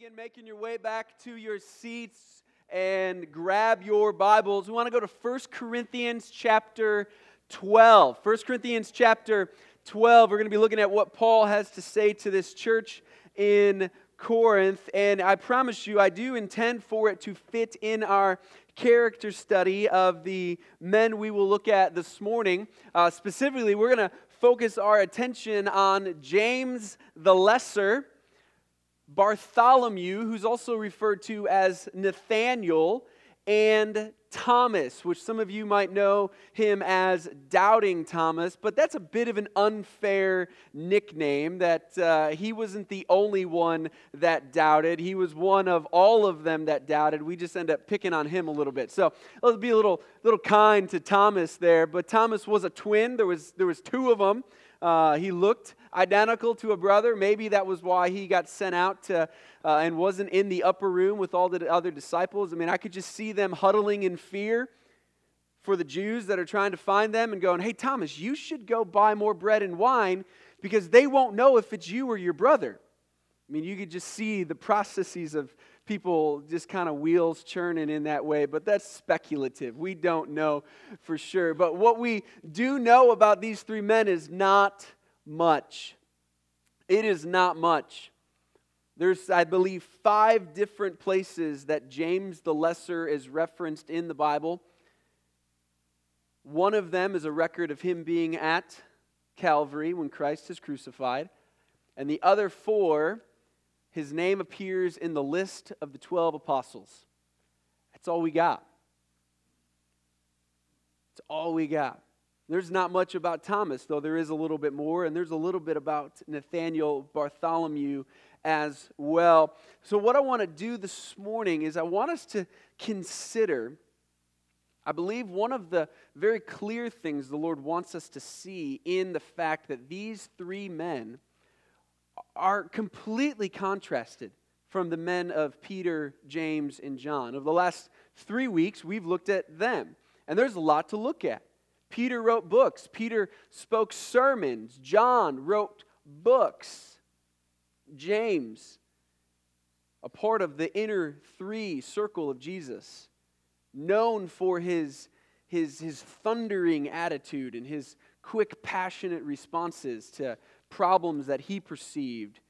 begin making your way back to your seats and grab your Bibles, we want to go to 1 Corinthians chapter 12. 1 Corinthians chapter 12, we're going to be looking at what Paul has to say to this church in Corinth. And I promise you, I do intend for it to fit in our character study of the men we will look at this morning. Uh, specifically, we're going to focus our attention on James the Lesser Bartholomew, who's also referred to as Nathaniel, and Thomas, which some of you might know him as Doubting Thomas, but that's a bit of an unfair nickname that uh, he wasn't the only one that doubted. He was one of all of them that doubted. We just end up picking on him a little bit. So let's be a little, little kind to Thomas there. But Thomas was a twin, there was, there was two of them. Uh, he looked identical to a brother. Maybe that was why he got sent out to, uh, and wasn't in the upper room with all the other disciples. I mean, I could just see them huddling in fear for the Jews that are trying to find them and going, Hey, Thomas, you should go buy more bread and wine because they won't know if it's you or your brother. I mean, you could just see the processes of people just kind of wheels churning in that way, but that's speculative. We don't know for sure. But what we do know about these three men is not much. It is not much. There's, I believe, five different places that James the Lesser is referenced in the Bible. One of them is a record of him being at Calvary when Christ is crucified. And the other four his name appears in the list of the 12 apostles. That's all we got. That's all we got. There's not much about Thomas, though there is a little bit more, and there's a little bit about Nathaniel Bartholomew as well. So, what I want to do this morning is I want us to consider, I believe, one of the very clear things the Lord wants us to see in the fact that these three men are completely contrasted from the men of Peter, James, and John. Over the last three weeks, we've looked at them, and there's a lot to look at. Peter wrote books, Peter spoke sermons, John wrote books, James, a part of the inner three circle of Jesus, known for his, his, his thundering attitude and his quick, passionate responses to problems that he perceived,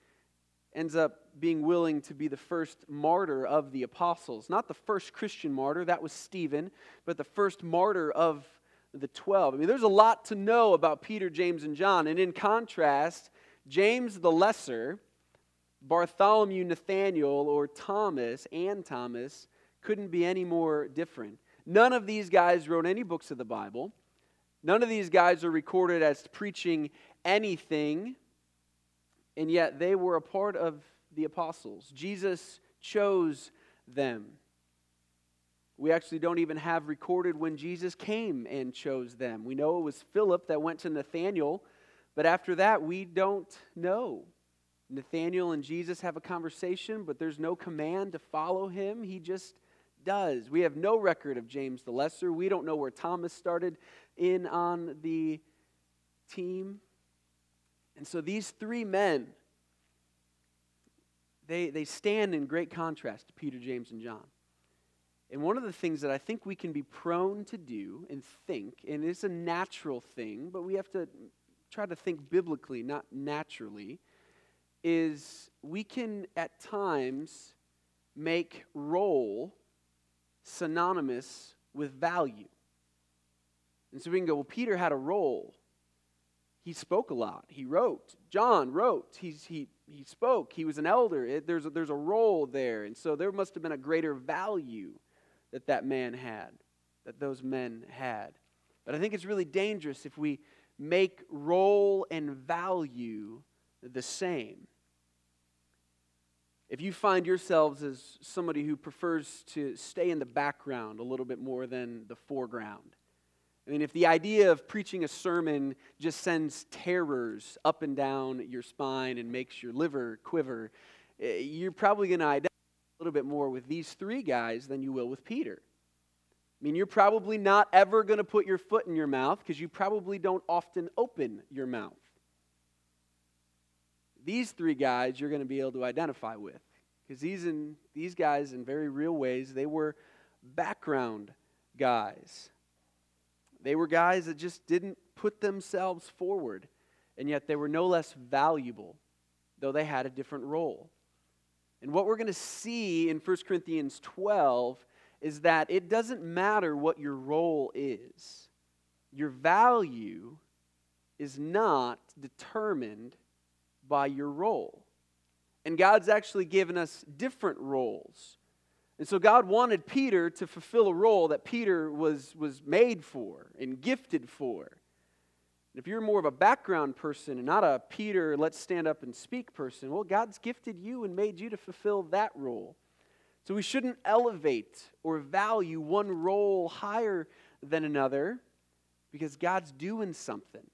ends up being willing to be the first martyr of the apostles. Not the first Christian martyr, that was Stephen, but the first martyr of the 12. I mean, there's a lot to know about Peter, James, and John. And in contrast, James the Lesser, Bartholomew, Nathaniel, or Thomas and Thomas couldn't be any more different. None of these guys wrote any books of the Bible. None of these guys are recorded as preaching anything, and yet they were a part of the apostles. Jesus chose them. We actually don't even have recorded when Jesus came and chose them. We know it was Philip that went to Nathanael, but after that, we don't know. Nathanael and Jesus have a conversation, but there's no command to follow him. He just does. We have no record of James the Lesser. We don't know where Thomas started in on the team. And so these three men, they, they stand in great contrast to Peter, James, and John. And one of the things that I think we can be prone to do and think, and it's a natural thing, but we have to try to think biblically, not naturally, is we can at times make role synonymous with value. And so we can go, well, Peter had a role he spoke a lot. He wrote. John wrote. He's, he, he spoke. He was an elder. It, there's, a, there's a role there. And so there must have been a greater value that that man had, that those men had. But I think it's really dangerous if we make role and value the same. If you find yourselves as somebody who prefers to stay in the background a little bit more than the foreground, I mean, if the idea of preaching a sermon just sends terrors up and down your spine and makes your liver quiver, eh, you're probably going to identify a little bit more with these three guys than you will with Peter. I mean, you're probably not ever going to put your foot in your mouth because you probably don't often open your mouth. These three guys you're going to be able to identify with Because these, these guys, in very real ways, they were background guys. They were guys that just didn't put themselves forward, and yet they were no less valuable, though they had a different role. And what we're going to see in 1 Corinthians 12 is that it doesn't matter what your role is, your value is not determined by your role. And God's actually given us different roles. And so God wanted Peter to fulfill a role that Peter was, was made for and gifted for. And if you're more of a background person and not a Peter, let's stand up and speak person, well, God's gifted you and made you to fulfill that role. So we shouldn't elevate or value one role higher than another because God's doing something.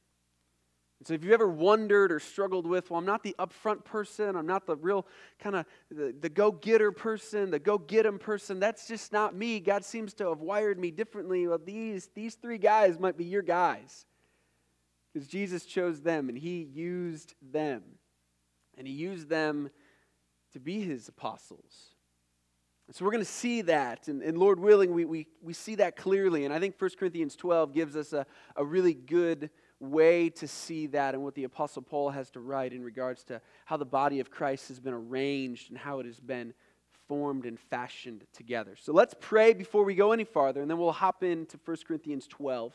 So if you've ever wondered or struggled with, well, I'm not the upfront person, I'm not the real kind of the, the go-getter person, the go-get 'em person, that's just not me. God seems to have wired me differently. Well, these, these three guys might be your guys. Because Jesus chose them and he used them. And he used them to be his apostles. So we're going to see that. And, and Lord willing, we, we, we see that clearly. And I think 1 Corinthians 12 gives us a, a really good way to see that and what the Apostle Paul has to write in regards to how the body of Christ has been arranged and how it has been formed and fashioned together. So let's pray before we go any farther, and then we'll hop into 1 Corinthians 12,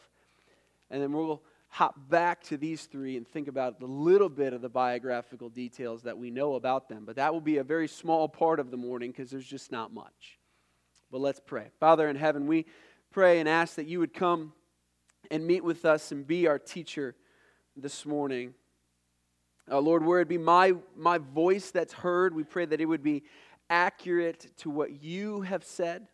and then we'll hop back to these three and think about the little bit of the biographical details that we know about them. But that will be a very small part of the morning because there's just not much. But let's pray. Father in heaven, we pray and ask that you would come and meet with us and be our teacher this morning. Uh, Lord, where it be my, my voice that's heard, we pray that it would be accurate to what you have said.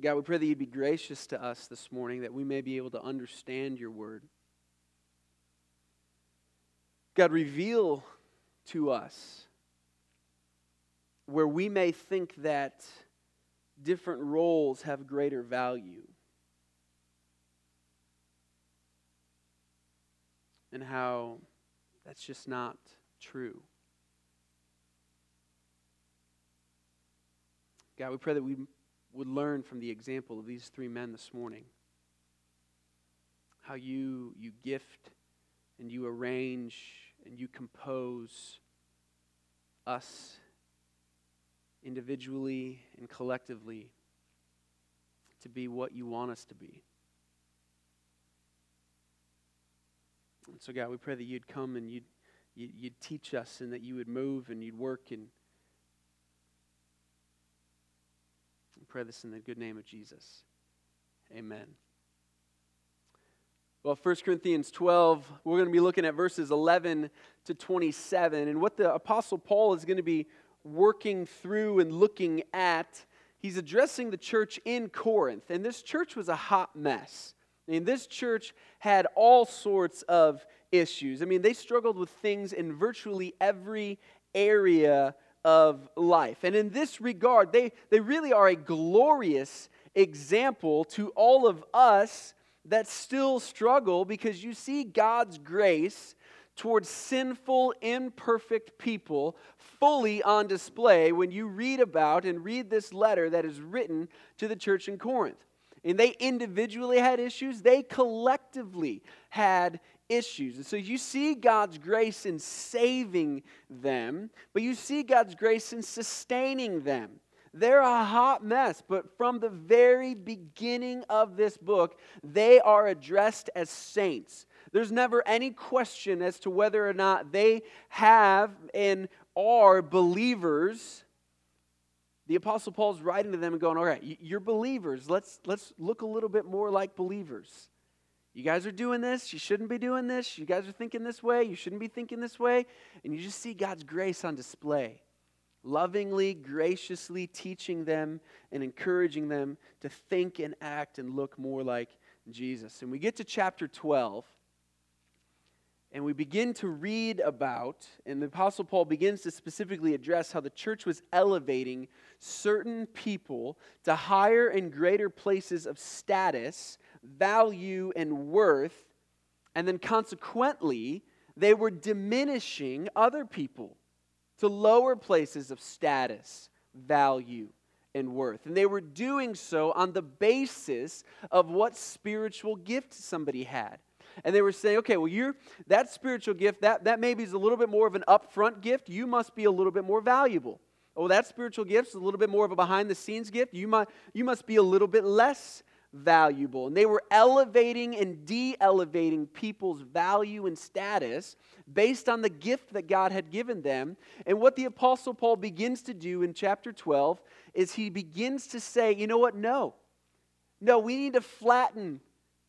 God, we pray that you'd be gracious to us this morning, that we may be able to understand your word. God, reveal to us where we may think that different roles have greater value. And how that's just not true. God, we pray that we would learn from the example of these three men this morning how you, you gift and you arrange and you compose us individually and collectively to be what you want us to be. And so, God, we pray that you'd come and you'd, you'd teach us and that you would move and you'd work. And we pray this in the good name of Jesus. Amen. Well, 1 Corinthians 12, we're going to be looking at verses 11 to 27. And what the Apostle Paul is going to be working through and looking at, he's addressing the church in Corinth. And this church was a hot mess. I mean, this church had all sorts of issues. I mean, they struggled with things in virtually every area of life. And in this regard, they, they really are a glorious example to all of us that still struggle because you see God's grace towards sinful, imperfect people fully on display when you read about and read this letter that is written to the church in Corinth. And they individually had issues, they collectively had issues. And so you see God's grace in saving them, but you see God's grace in sustaining them. They're a hot mess, but from the very beginning of this book, they are addressed as saints. There's never any question as to whether or not they have and are believers. The Apostle Paul's writing to them and going, All right, you're believers. Let's, let's look a little bit more like believers. You guys are doing this. You shouldn't be doing this. You guys are thinking this way. You shouldn't be thinking this way. And you just see God's grace on display, lovingly, graciously teaching them and encouraging them to think and act and look more like Jesus. And we get to chapter 12 and we begin to read about, and the Apostle Paul begins to specifically address how the church was elevating certain people to higher and greater places of status, value, and worth, and then consequently, they were diminishing other people. to lower places of status, value, and worth. And they were doing so on the basis of what spiritual gift somebody had. And they were saying, okay, well, you're that spiritual gift, that, that maybe is a little bit more of an upfront gift. You must be a little bit more valuable. Oh, that spiritual gift is a little bit more of a behind the scenes gift. You, might, you must be a little bit less valuable. And they were elevating and de elevating people's value and status based on the gift that God had given them. And what the Apostle Paul begins to do in chapter 12 is he begins to say, you know what? No. No, we need to flatten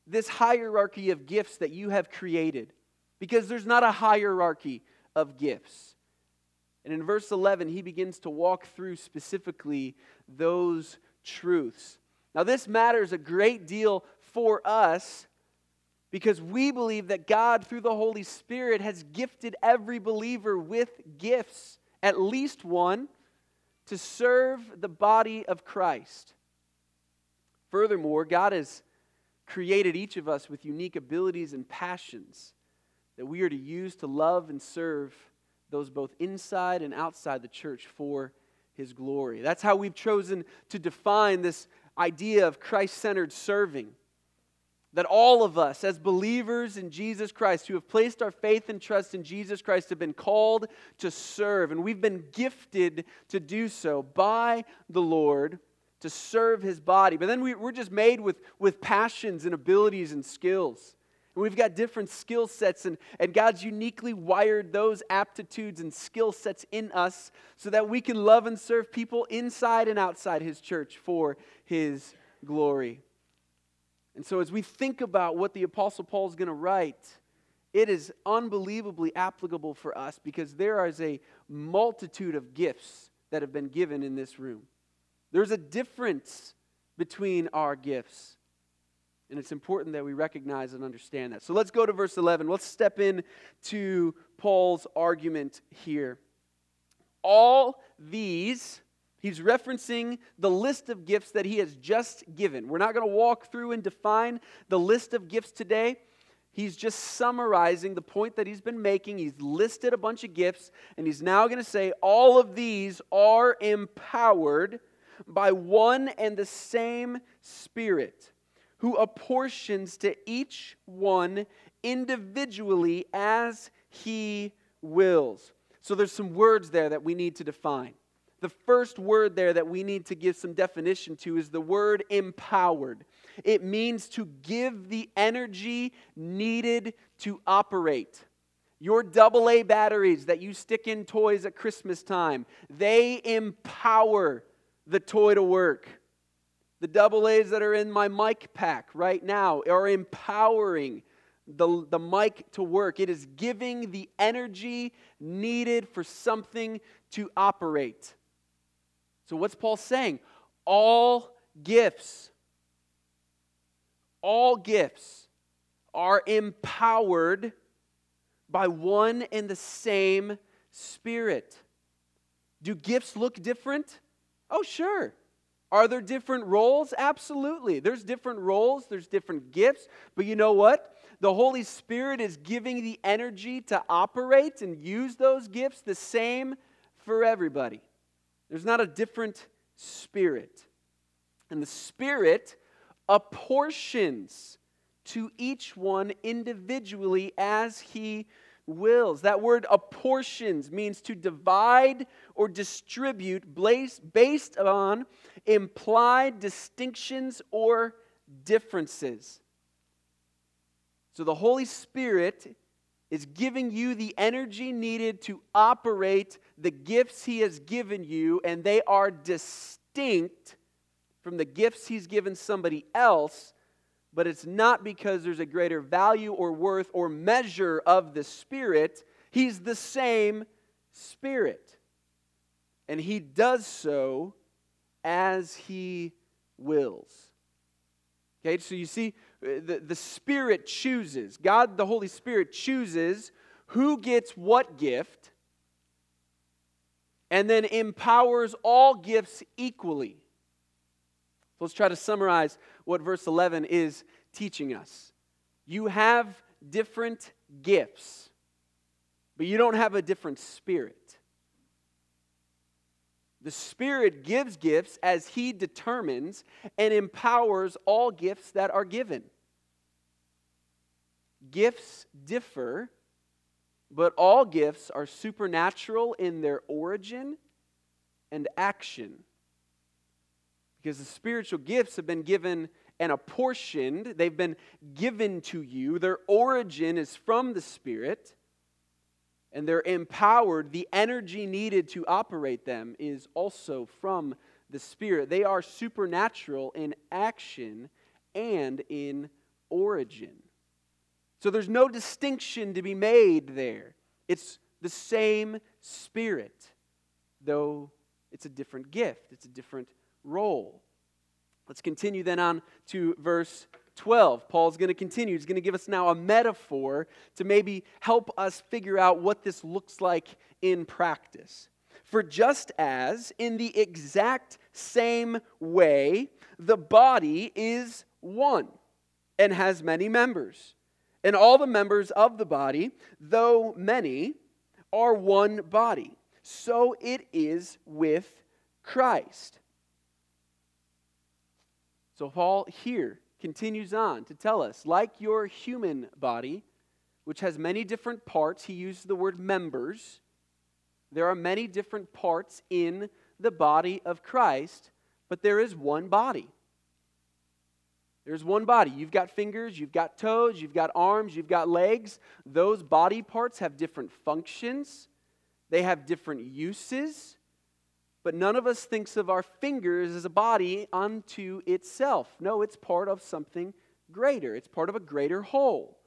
this hierarchy of gifts that you have created because there's not a hierarchy of gifts. And in verse 11, he begins to walk through specifically those truths. Now, this matters a great deal for us because we believe that God, through the Holy Spirit, has gifted every believer with gifts, at least one, to serve the body of Christ. Furthermore, God has created each of us with unique abilities and passions that we are to use to love and serve those both inside and outside the church for his glory. That's how we've chosen to define this idea of Christ centered serving. That all of us, as believers in Jesus Christ, who have placed our faith and trust in Jesus Christ, have been called to serve. And we've been gifted to do so by the Lord to serve his body. But then we, are just made with, with passions and abilities and skills. And we've got different skill sets, and, and God's uniquely wired those aptitudes and skill sets in us so that we can love and serve people inside and outside His church for His glory. And so, as we think about what the Apostle Paul is going to write, it is unbelievably applicable for us because there is a multitude of gifts that have been given in this room. There's a difference between our gifts. And it's important that we recognize and understand that. So let's go to verse 11. Let's step in to Paul's argument here. All these, he's referencing the list of gifts that he has just given. We're not going to walk through and define the list of gifts today. He's just summarizing the point that he's been making. He's listed a bunch of gifts, and he's now going to say all of these are empowered by one and the same Spirit who apportions to each one individually as he wills. So there's some words there that we need to define. The first word there that we need to give some definition to is the word empowered. It means to give the energy needed to operate. Your AA batteries that you stick in toys at Christmas time, they empower the toy to work. The double A's that are in my mic pack right now are empowering the, the mic to work. It is giving the energy needed for something to operate. So, what's Paul saying? All gifts, all gifts are empowered by one and the same Spirit. Do gifts look different? Oh, sure. Are there different roles? Absolutely. There's different roles, there's different gifts, but you know what? The Holy Spirit is giving the energy to operate and use those gifts the same for everybody. There's not a different spirit. And the Spirit apportions to each one individually as He wills. That word apportions means to divide or distribute based on implied distinctions or differences. So the Holy Spirit is giving you the energy needed to operate the gifts He has given you, and they are distinct from the gifts He's given somebody else but it's not because there's a greater value or worth or measure of the Spirit. He's the same Spirit. And He does so as He wills. Okay, so you see, the, the Spirit chooses, God the Holy Spirit chooses who gets what gift and then empowers all gifts equally. So let's try to summarize what verse 11 is teaching us. You have different gifts, but you don't have a different spirit. The Spirit gives gifts as He determines and empowers all gifts that are given. Gifts differ, but all gifts are supernatural in their origin and action. Because the spiritual gifts have been given and apportioned, they've been given to you. Their origin is from the Spirit, and they're empowered. The energy needed to operate them is also from the Spirit. They are supernatural in action and in origin. So there's no distinction to be made there. It's the same Spirit, though it's a different gift, it's a different role. Let's continue then on to verse 12. Paul's going to continue. He's going to give us now a metaphor to maybe help us figure out what this looks like in practice. For just as, in the exact same way, the body is one and has many members, and all the members of the body, though many, are one body, so it is with Christ. So, Paul here continues on to tell us like your human body, which has many different parts, he uses the word members. There are many different parts in the body of Christ, but there is one body. There's one body. You've got fingers, you've got toes, you've got arms, you've got legs. Those body parts have different functions, they have different uses. But none of us thinks of our fingers as a body unto itself. No, it's part of something greater, it's part of a greater whole.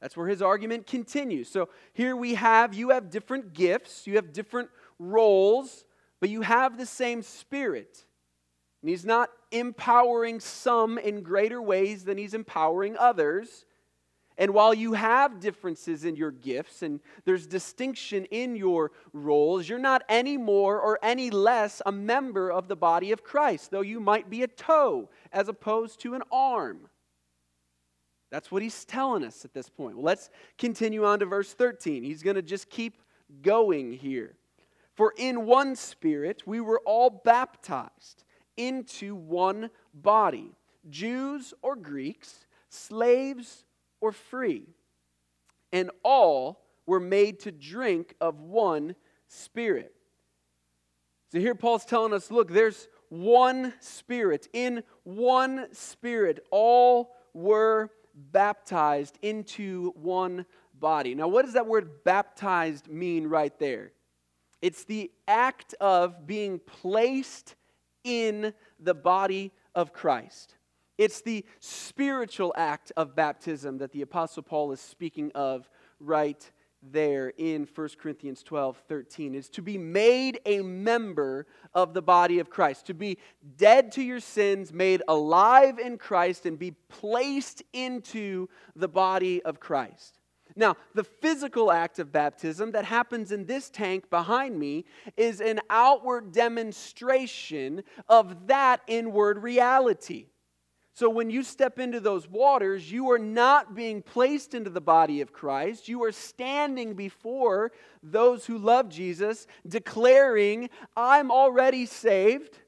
That's where his argument continues. So here we have you have different gifts, you have different roles, but you have the same spirit. And he's not empowering some in greater ways than he's empowering others. And while you have differences in your gifts and there's distinction in your roles, you're not any more or any less a member of the body of Christ, though you might be a toe as opposed to an arm. That's what he's telling us at this point. Well, let's continue on to verse 13. He's going to just keep going here. For in one spirit we were all baptized into one body, Jews or Greeks, slaves or free. And all were made to drink of one spirit. So here Paul's telling us look, there's one spirit. In one spirit, all were baptized into one body. Now, what does that word baptized mean right there? It's the act of being placed in the body of Christ. It's the spiritual act of baptism that the Apostle Paul is speaking of right there in 1 Corinthians 12 13 is to be made a member of the body of Christ, to be dead to your sins, made alive in Christ, and be placed into the body of Christ. Now, the physical act of baptism that happens in this tank behind me is an outward demonstration of that inward reality. So when you step into those waters, you are not being placed into the body of Christ. You are standing before those who love Jesus, declaring, I'm already saved.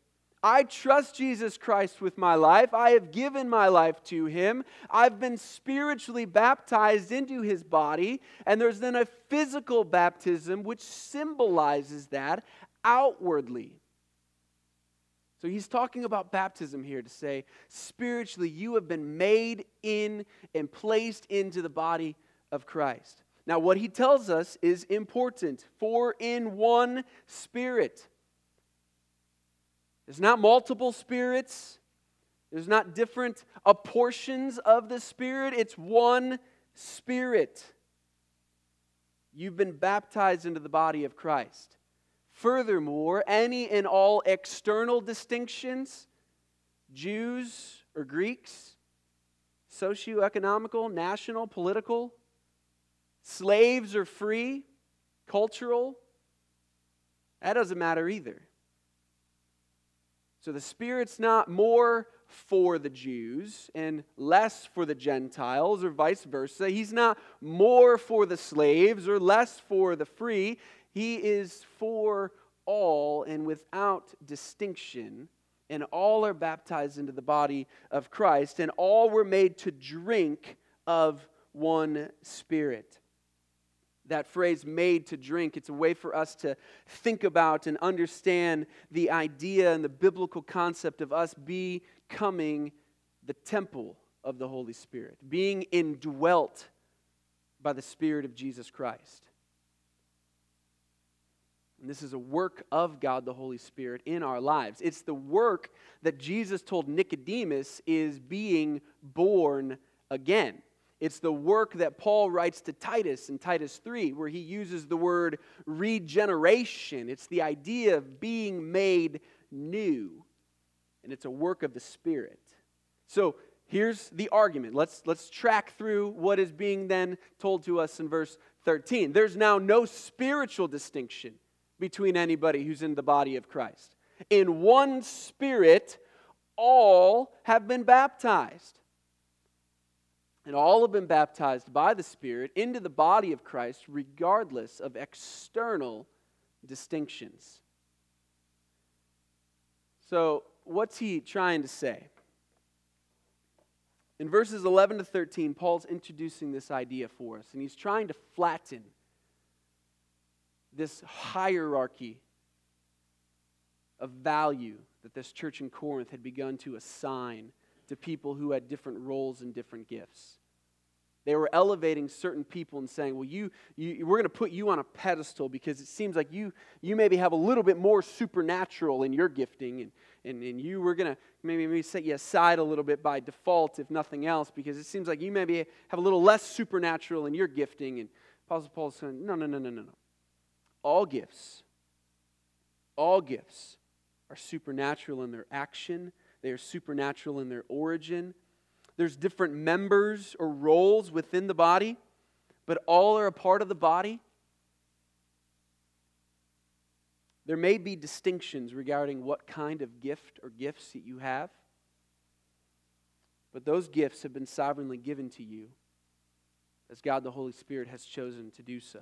I trust Jesus Christ with my life. I have given my life to him. I've been spiritually baptized into his body. And there's then a physical baptism which symbolizes that outwardly. So he's talking about baptism here to say, spiritually, you have been made in and placed into the body of Christ. Now, what he tells us is important. For in one spirit. There's not multiple spirits, there's not different portions of the spirit. It's one spirit. You've been baptized into the body of Christ. Furthermore, any and all external distinctions, Jews or Greeks, socioeconomical, national, political, slaves or free, cultural, that doesn't matter either. So the Spirit's not more for the Jews and less for the Gentiles, or vice versa. He's not more for the slaves or less for the free. He is for all and without distinction, and all are baptized into the body of Christ, and all were made to drink of one Spirit. That phrase, made to drink, it's a way for us to think about and understand the idea and the biblical concept of us becoming the temple of the Holy Spirit, being indwelt by the Spirit of Jesus Christ. And this is a work of God the Holy Spirit in our lives. It's the work that Jesus told Nicodemus is being born again. It's the work that Paul writes to Titus in Titus 3, where he uses the word regeneration. It's the idea of being made new. And it's a work of the Spirit. So here's the argument. Let's, let's track through what is being then told to us in verse 13. There's now no spiritual distinction between anybody who's in the body of Christ. In one spirit, all have been baptized. And all have been baptized by the Spirit into the body of Christ, regardless of external distinctions. So, what's he trying to say? In verses 11 to 13, Paul's introducing this idea for us, and he's trying to flatten this hierarchy of value that this church in Corinth had begun to assign to people who had different roles and different gifts. They were elevating certain people and saying, Well, you, you we're going to put you on a pedestal because it seems like you, you maybe have a little bit more supernatural in your gifting, and, and, and you we're going to maybe, maybe set you aside a little bit by default, if nothing else, because it seems like you maybe have a little less supernatural in your gifting. And Apostle Paul's saying, No, no, no, no, no, no all gifts, all gifts are supernatural in their action, they are supernatural in their origin. There's different members or roles within the body, but all are a part of the body. There may be distinctions regarding what kind of gift or gifts that you have, but those gifts have been sovereignly given to you as God the Holy Spirit has chosen to do so.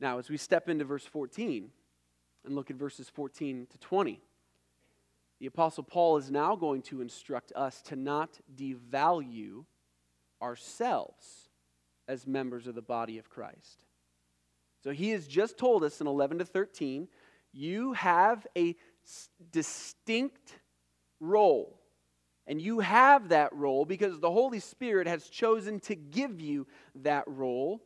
Now, as we step into verse 14 and look at verses 14 to 20, the Apostle Paul is now going to instruct us to not devalue ourselves as members of the body of Christ. So he has just told us in 11 to 13 you have a distinct role. And you have that role because the Holy Spirit has chosen to give you that role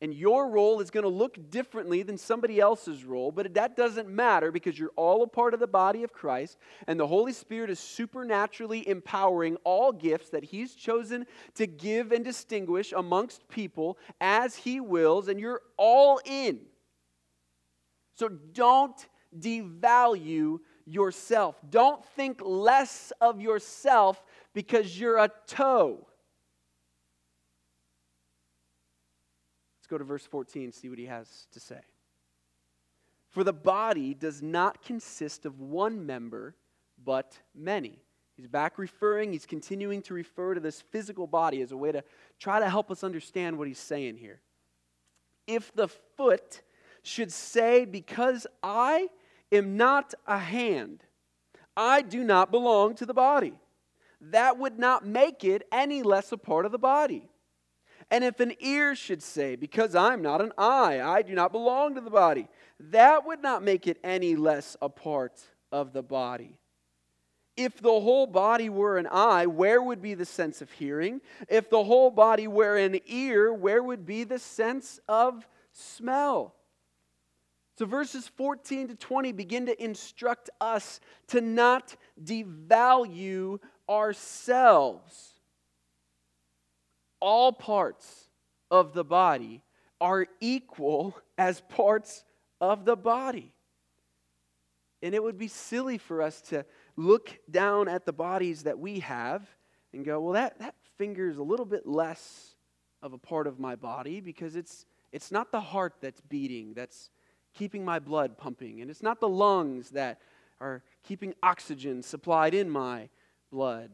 and your role is going to look differently than somebody else's role, but that doesn't matter because you're all a part of the body of Christ, and the Holy Spirit is supernaturally empowering all gifts that He's chosen to give and distinguish amongst people as He wills, and you're all in. So don't devalue yourself. Don't think less of yourself because you're a toe. Let's go to verse 14, see what he has to say. For the body does not consist of one member, but many. He's back referring, he's continuing to refer to this physical body as a way to try to help us understand what he's saying here. If the foot should say, Because I am not a hand, I do not belong to the body, that would not make it any less a part of the body. And if an ear should say, Because I'm not an eye, I do not belong to the body, that would not make it any less a part of the body. If the whole body were an eye, where would be the sense of hearing? If the whole body were an ear, where would be the sense of smell? So, verses 14 to 20 begin to instruct us to not devalue ourselves all parts of the body are equal as parts of the body. And it would be silly for us to look down at the bodies that we have and go, well, that, that finger is a little bit less of a part of my body because it's, it's not the heart that's beating, that's keeping my blood pumping, and it's not the lungs that are keeping oxygen supplied in my blood.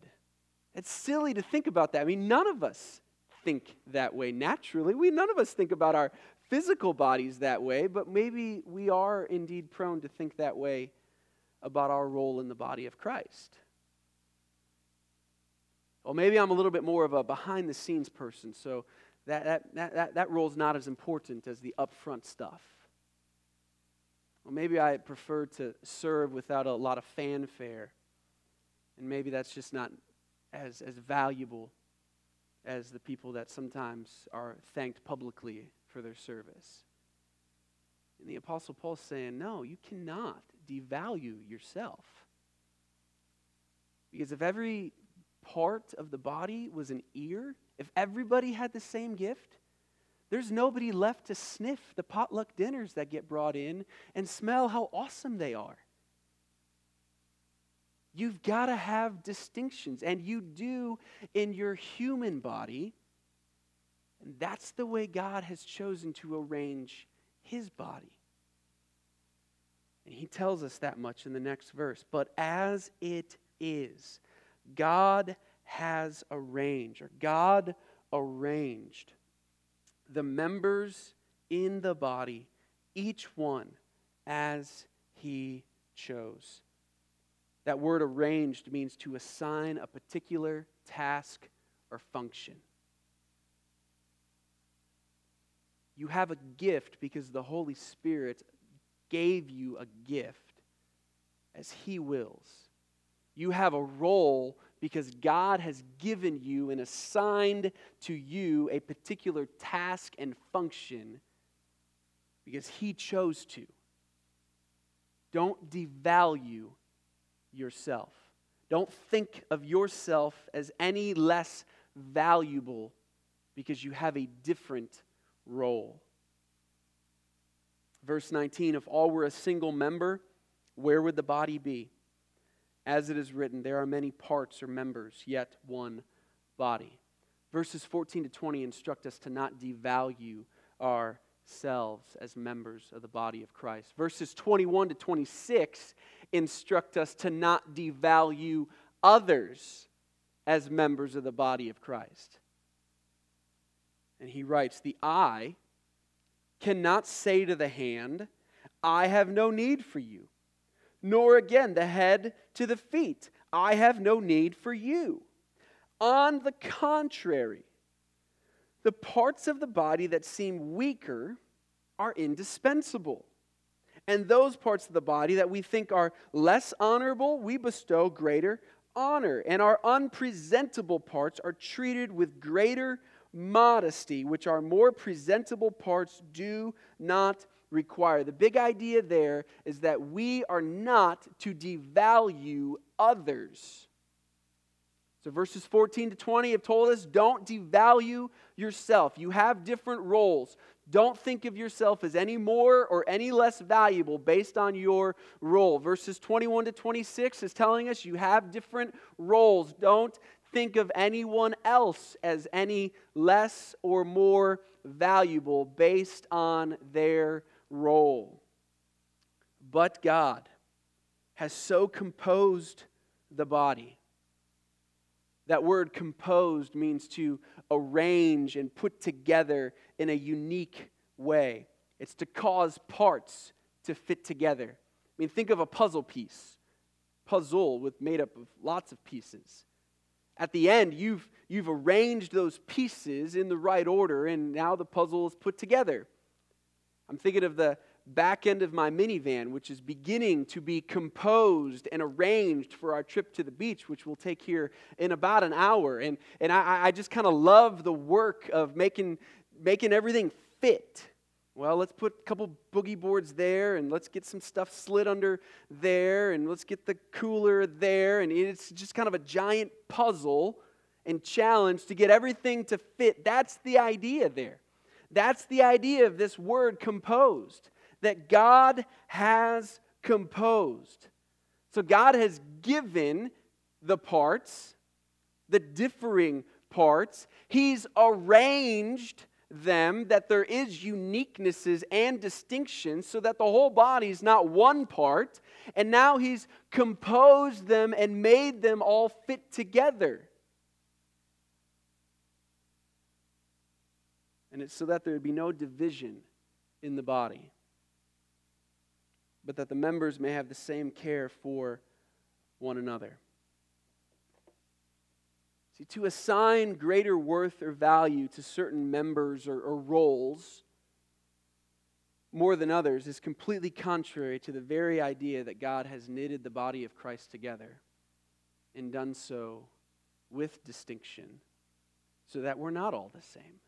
It's silly to think about that. I mean, none of us think that way naturally. We none of us think about our physical bodies that way, but maybe we are indeed prone to think that way about our role in the body of Christ. Well, maybe I'm a little bit more of a behind the scenes person, so that, that, that, that, that role is not as important as the upfront stuff. Well, maybe I prefer to serve without a lot of fanfare, and maybe that's just not as, as valuable as the people that sometimes are thanked publicly for their service. And the Apostle Paul's saying, no, you cannot devalue yourself. Because if every part of the body was an ear, if everybody had the same gift, there's nobody left to sniff the potluck dinners that get brought in and smell how awesome they are. You've got to have distinctions, and you do in your human body. And that's the way God has chosen to arrange his body. And he tells us that much in the next verse. But as it is, God has arranged, or God arranged the members in the body, each one as he chose. That word arranged means to assign a particular task or function. You have a gift because the Holy Spirit gave you a gift as He wills. You have a role because God has given you and assigned to you a particular task and function because He chose to. Don't devalue yourself. Don't think of yourself as any less valuable because you have a different role. Verse 19 If all were a single member, where would the body be? As it is written, there are many parts or members, yet one body. Verses 14 to 20 instruct us to not devalue ourselves as members of the body of Christ. Verses 21 to 26 instruct us to not devalue others as members of the body of Christ. And he writes, The eye cannot say to the hand, I have no need for you, nor again the head to the feet, I have no need for you. On the contrary, the parts of the body that seem weaker are indispensable. And those parts of the body that we think are less honorable, we bestow greater honor. And our unpresentable parts are treated with greater modesty, which our more presentable parts do not require. The big idea there is that we are not to devalue others. So, verses 14 to 20 have told us don't devalue yourself. You have different roles. Don't think of yourself as any more or any less valuable based on your role. Verses 21 to 26 is telling us you have different roles. Don't think of anyone else as any less or more valuable based on their role. But God has so composed the body. That word composed means to arrange and put together in a unique way. It's to cause parts to fit together. I mean, think of a puzzle piece. Puzzle with made up of lots of pieces. At the end, you've, you've arranged those pieces in the right order, and now the puzzle is put together. I'm thinking of the back end of my minivan, which is beginning to be composed and arranged for our trip to the beach, which we'll take here in about an hour. And, and I, I just kind of love the work of making, making everything fit. Well, let's put a couple boogie boards there, and let's get some stuff slid under there, and let's get the cooler there. And it's just kind of a giant puzzle and challenge to get everything to fit. That's the idea there. That's the idea of this word composed, that God has composed. So God has given the parts, the differing parts, He's arranged them that there is uniquenesses and distinctions so that the whole body is not one part. And now he's composed them and made them all fit together. And it's so that there would be no division in the body, but that the members may have the same care for one another. See, to assign greater worth or value to certain members or, or roles more than others is completely contrary to the very idea that God has knitted the body of Christ together and done so with distinction so that we're not all the same.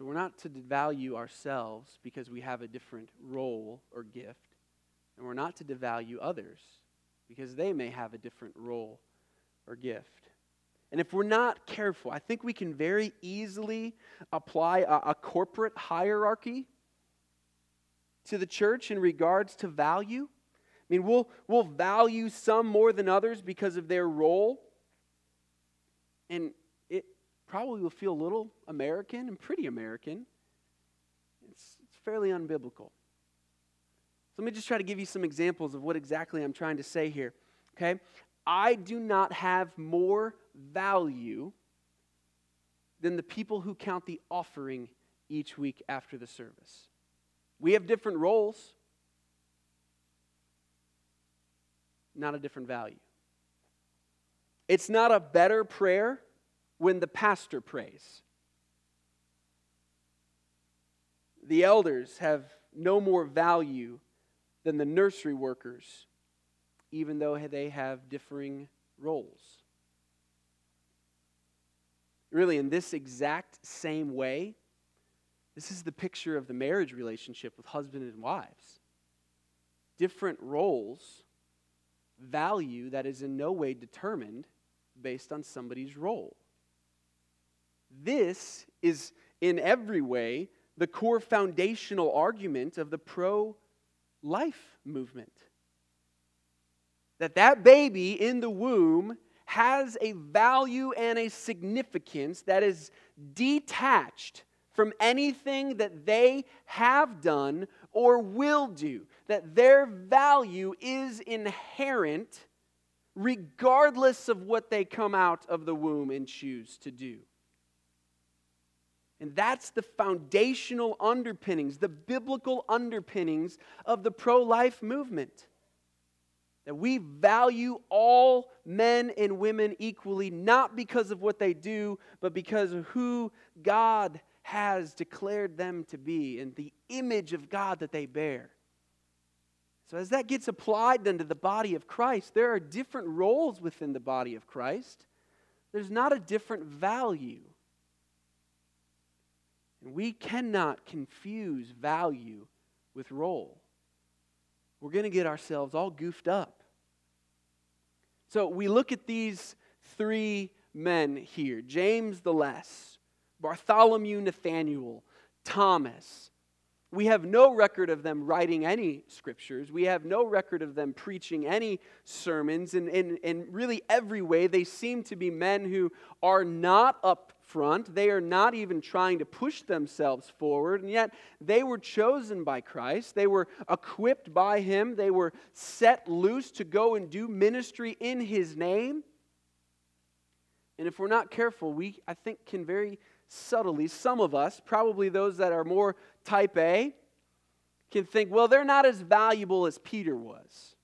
So we're not to devalue ourselves because we have a different role or gift, and we're not to devalue others because they may have a different role or gift. And if we're not careful, I think we can very easily apply a, a corporate hierarchy to the church in regards to value. I mean, we'll, we'll value some more than others because of their role. And probably will feel a little American and pretty American. It's, it's fairly unbiblical. So let me just try to give you some examples of what exactly I'm trying to say here. Okay? I do not have more value than the people who count the offering each week after the service. We have different roles, not a different value. It's not a better prayer when the pastor prays. The elders have no more value than the nursery workers, even though they have differing roles. Really, in this exact same way, this is the picture of the marriage relationship with husband and wives. Different roles, value that is in no way determined based on somebody's role. This is, in every way, the core foundational argument of the pro life movement. That that baby in the womb has a value and a significance that is detached from anything that they have done or will do. That their value is inherent regardless of what they come out of the womb and choose to do. And that's the foundational underpinnings, the biblical underpinnings of the pro life movement. That we value all men and women equally, not because of what they do, but because of who God has declared them to be and the image of God that they bear. So, as that gets applied then to the body of Christ, there are different roles within the body of Christ. There's not a different value. And we cannot confuse value with role. We're going to get ourselves all goofed up. So we look at these three men here James the Less, Bartholomew Nathanael, Thomas. We have no record of them writing any scriptures. We have no record of them preaching any sermons. And in, in really every way, they seem to be men who are not up front. They are not even trying to push themselves forward, and yet they were chosen by Christ. They were equipped by Him. They were set loose to go and do ministry in His name. And if we're not careful, we, I think, can very subtly, some of us, probably those that are more type A, can think, well, they're not as valuable as Peter was.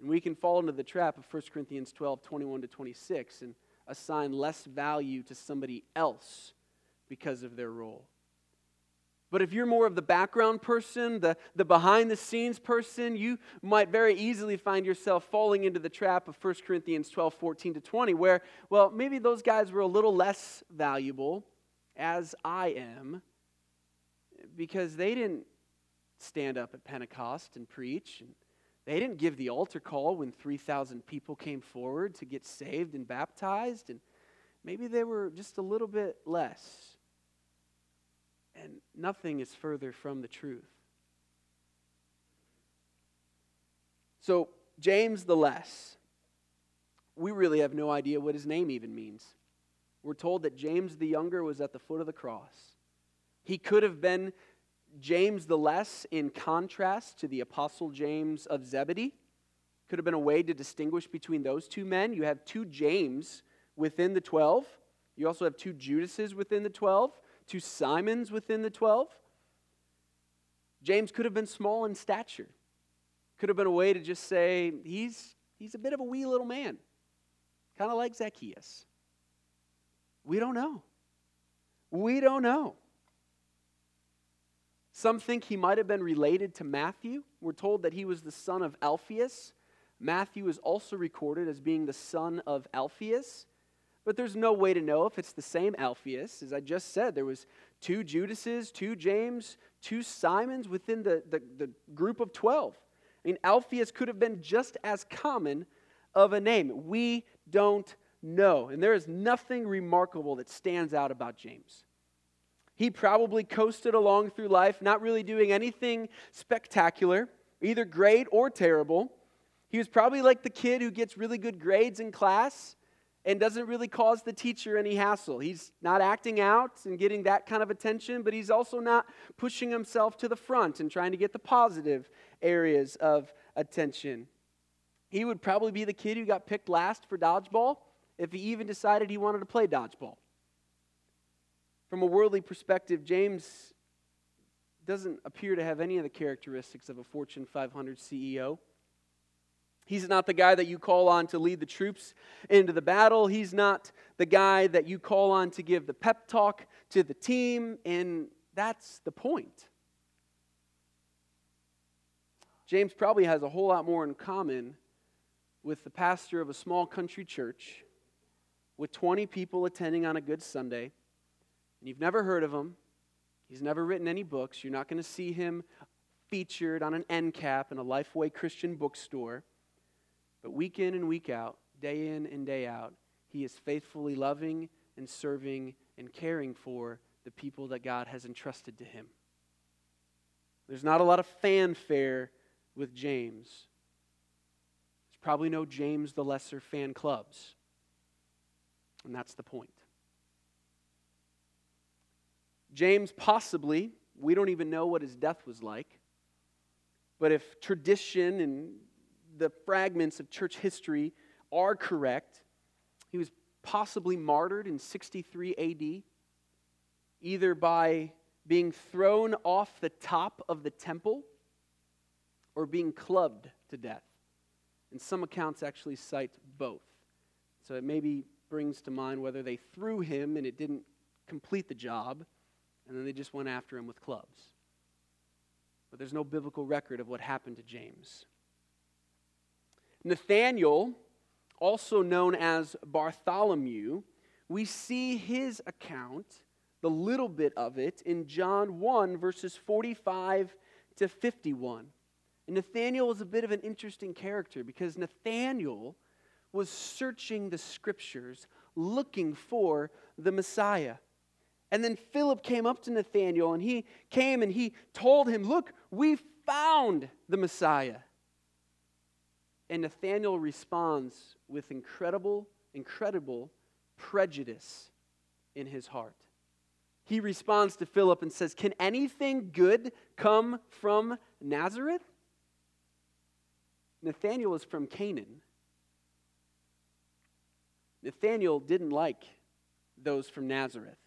And we can fall into the trap of 1 Corinthians 12, 21 to 26. And assign less value to somebody else because of their role. But if you're more of the background person, the, the behind the scenes person, you might very easily find yourself falling into the trap of 1 Corinthians 12, 14 to 20, where, well, maybe those guys were a little less valuable, as I am, because they didn't stand up at Pentecost and preach and they didn't give the altar call when 3,000 people came forward to get saved and baptized, and maybe they were just a little bit less. And nothing is further from the truth. So, James the Less, we really have no idea what his name even means. We're told that James the Younger was at the foot of the cross. He could have been James the Less, in contrast to the Apostle James of Zebedee, could have been a way to distinguish between those two men. You have two James within the 12. You also have two Judases within the 12. two Simons within the 12. James could have been small in stature. Could have been a way to just say, he's, he's a bit of a wee little man, kind of like Zacchaeus. We don't know. We don't know. Some think he might have been related to Matthew. We're told that he was the son of Alphaeus. Matthew is also recorded as being the son of Alphaeus. But there's no way to know if it's the same Alphaeus. As I just said, there was two Judases, two James, two Simons within the, the, the group of 12. I mean, Alphaeus could have been just as common of a name. We don't know. And there is nothing remarkable that stands out about James. He probably coasted along through life, not really doing anything spectacular, either great or terrible. He was probably like the kid who gets really good grades in class and doesn't really cause the teacher any hassle. He's not acting out and getting that kind of attention, but he's also not pushing himself to the front and trying to get the positive areas of attention. He would probably be the kid who got picked last for dodgeball if he even decided he wanted to play dodgeball. From a worldly perspective, James doesn't appear to have any of the characteristics of a Fortune 500 CEO. He's not the guy that you call on to lead the troops into the battle. He's not the guy that you call on to give the pep talk to the team, and that's the point. James probably has a whole lot more in common with the pastor of a small country church with 20 people attending on a good Sunday, and you've never heard of him. He's never written any books. You're not going to see him featured on an end cap in a Lifeway Christian bookstore. But week in and week out, day in and day out, he is faithfully loving and serving and caring for the people that God has entrusted to him. There's not a lot of fanfare with James. There's probably no James the Lesser fan clubs. And that's the point. James possibly, we don't even know what his death was like, but if tradition and the fragments of church history are correct, he was possibly martyred in 63 AD, either by being thrown off the top of the temple or being clubbed to death. And some accounts actually cite both. So it maybe brings to mind whether they threw him and it didn't complete the job, and then they just went after him with clubs. But there's no biblical record of what happened to James. Nathanael, also known as Bartholomew, we see his account, the little bit of it, in John 1, verses 45 to 51. And Nathanael is a bit of an interesting character because Nathanael was searching the scriptures looking for the Messiah. And then Philip came up to Nathanael and he came and he told him, Look, we found the Messiah. And Nathanael responds with incredible, incredible prejudice in his heart. He responds to Philip and says, Can anything good come from Nazareth? Nathanael is from Cana. Nathanael didn't like those from Nazareth.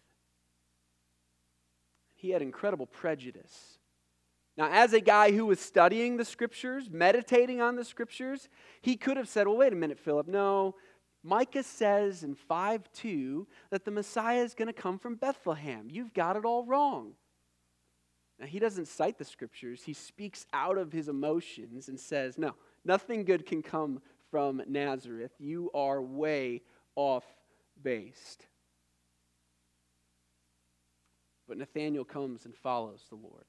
He had incredible prejudice now, as a guy who was studying the scriptures, meditating on the scriptures, he could have said, Well, wait a minute, Philip. No, Micah says in 5 2 that the Messiah is going to come from Bethlehem. You've got it all wrong. Now, he doesn't cite the scriptures, he speaks out of his emotions and says, No, nothing good can come from Nazareth. You are way off based. But Nathanael comes and follows the Lord.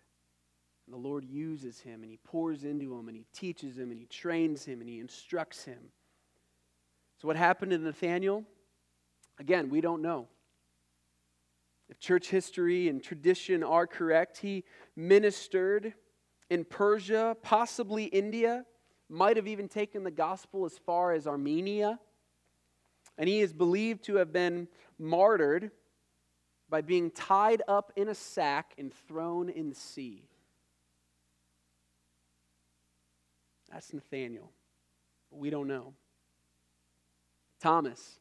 And the Lord uses him and he pours into him and he teaches him and he trains him and he instructs him. So, what happened to Nathanael? Again, we don't know. If church history and tradition are correct, he ministered in Persia, possibly India, might have even taken the gospel as far as Armenia. And he is believed to have been martyred by being tied up in a sack and thrown in the sea. That's Nathanael. But we don't know. Thomas,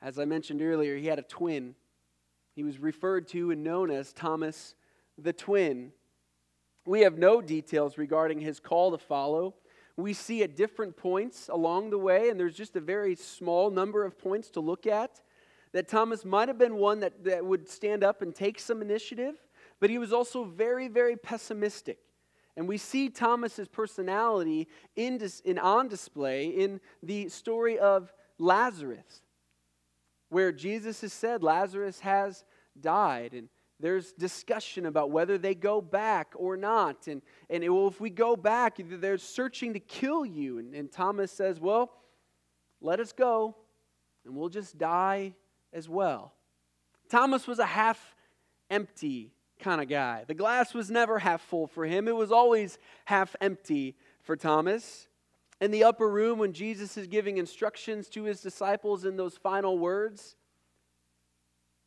as I mentioned earlier, he had a twin. He was referred to and known as Thomas the twin. We have no details regarding his call to follow. We see at different points along the way, and there's just a very small number of points to look at, that Thomas might have been one that, that would stand up and take some initiative, but he was also very, very pessimistic. And we see Thomas's personality in, dis, in, on display in the story of Lazarus, where Jesus has said Lazarus has died. And there's discussion about whether they go back or not. And, and well, if we go back, they're searching to kill you. And, and Thomas says, Well, let us go, and we'll just die as well. Thomas was a half empty kind of guy. The glass was never half full for him, it was always half empty for Thomas. In the upper room, when Jesus is giving instructions to his disciples in those final words,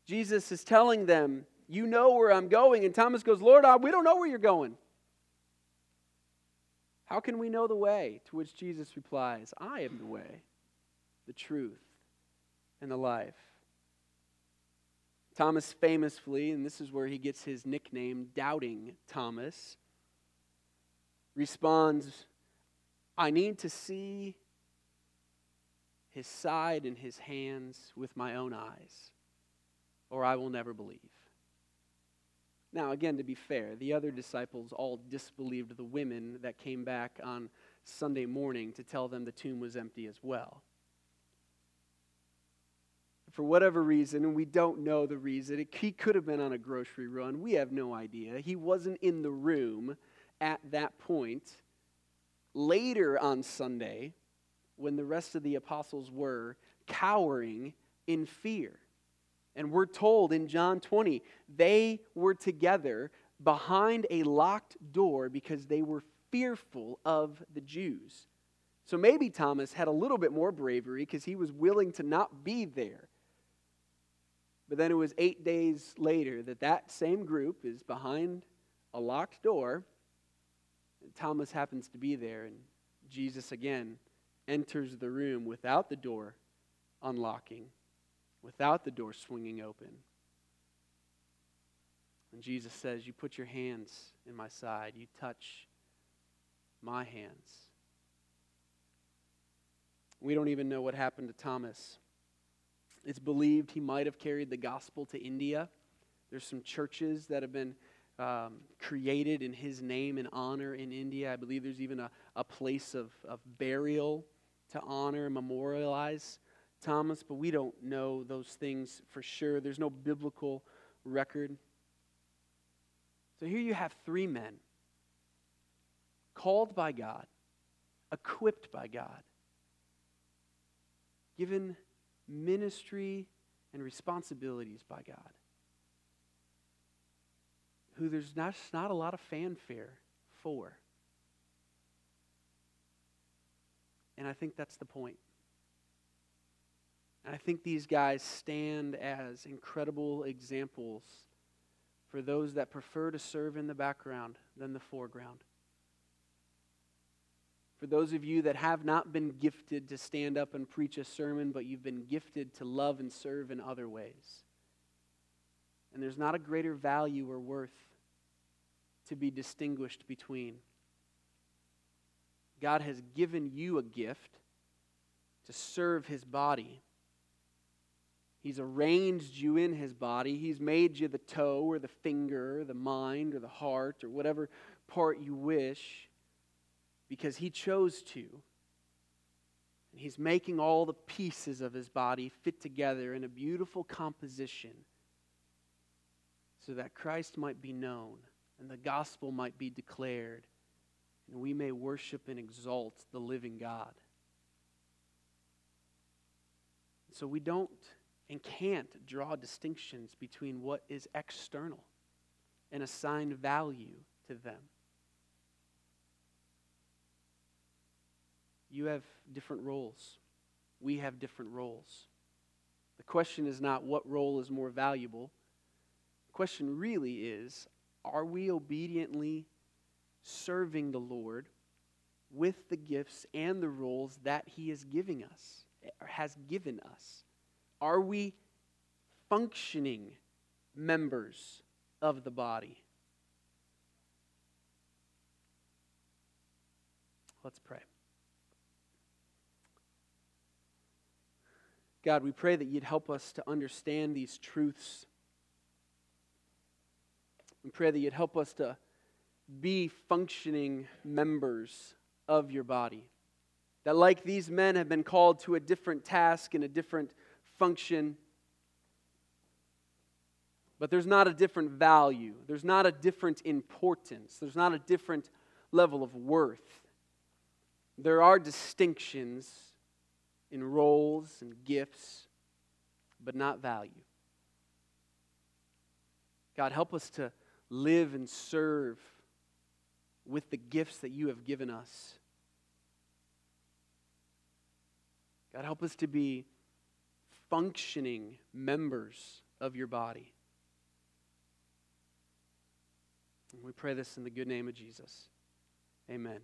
Jesus is telling them, You know where I'm going. And Thomas goes, Lord, we don't know where you're going. How can we know the way? To which Jesus replies, I am the way, the truth, and the life. Thomas famously, and this is where he gets his nickname, Doubting Thomas, responds, I need to see his side and his hands with my own eyes, or I will never believe. Now, again, to be fair, the other disciples all disbelieved the women that came back on Sunday morning to tell them the tomb was empty as well for whatever reason, and we don't know the reason. It, he could have been on a grocery run. We have no idea. He wasn't in the room at that point. Later on Sunday, when the rest of the apostles were cowering in fear. And we're told in John 20, they were together behind a locked door because they were fearful of the Jews. So maybe Thomas had a little bit more bravery because he was willing to not be there. But then it was eight days later that that same group is behind a locked door. And Thomas happens to be there, and Jesus again enters the room without the door unlocking, without the door swinging open. And Jesus says, You put your hands in my side, you touch my hands. We don't even know what happened to Thomas. It's believed he might have carried the gospel to India. There's some churches that have been um, created in his name and honor in India. I believe there's even a, a place of, of burial to honor, and memorialize Thomas, but we don't know those things for sure. There's no biblical record. So here you have three men called by God, equipped by God, given ministry and responsibilities by God, who there's not, not a lot of fanfare for. And I think that's the point. And I think these guys stand as incredible examples for those that prefer to serve in the background than the foreground. For those of you that have not been gifted to stand up and preach a sermon, but you've been gifted to love and serve in other ways. And there's not a greater value or worth to be distinguished between. God has given you a gift to serve his body. He's arranged you in his body. He's made you the toe or the finger, or the mind or the heart or whatever part you wish because he chose to. And he's making all the pieces of his body fit together in a beautiful composition so that Christ might be known and the gospel might be declared and we may worship and exalt the living God. So we don't and can't draw distinctions between what is external and assign value to them. You have different roles. We have different roles. The question is not what role is more valuable. The question really is are we obediently serving the Lord with the gifts and the roles that He is giving us, or has given us? Are we functioning members of the body. Let's pray. God, we pray that you'd help us to understand these truths. We pray that you'd help us to be functioning members of your body. That, like these men have been called to a different task and a different function, but there's not a different value, there's not a different importance, there's not a different level of worth. There are distinctions in roles and gifts, but not value. God, help us to live and serve with the gifts that you have given us. God, help us to be functioning members of your body. And we pray this in the good name of Jesus. Amen.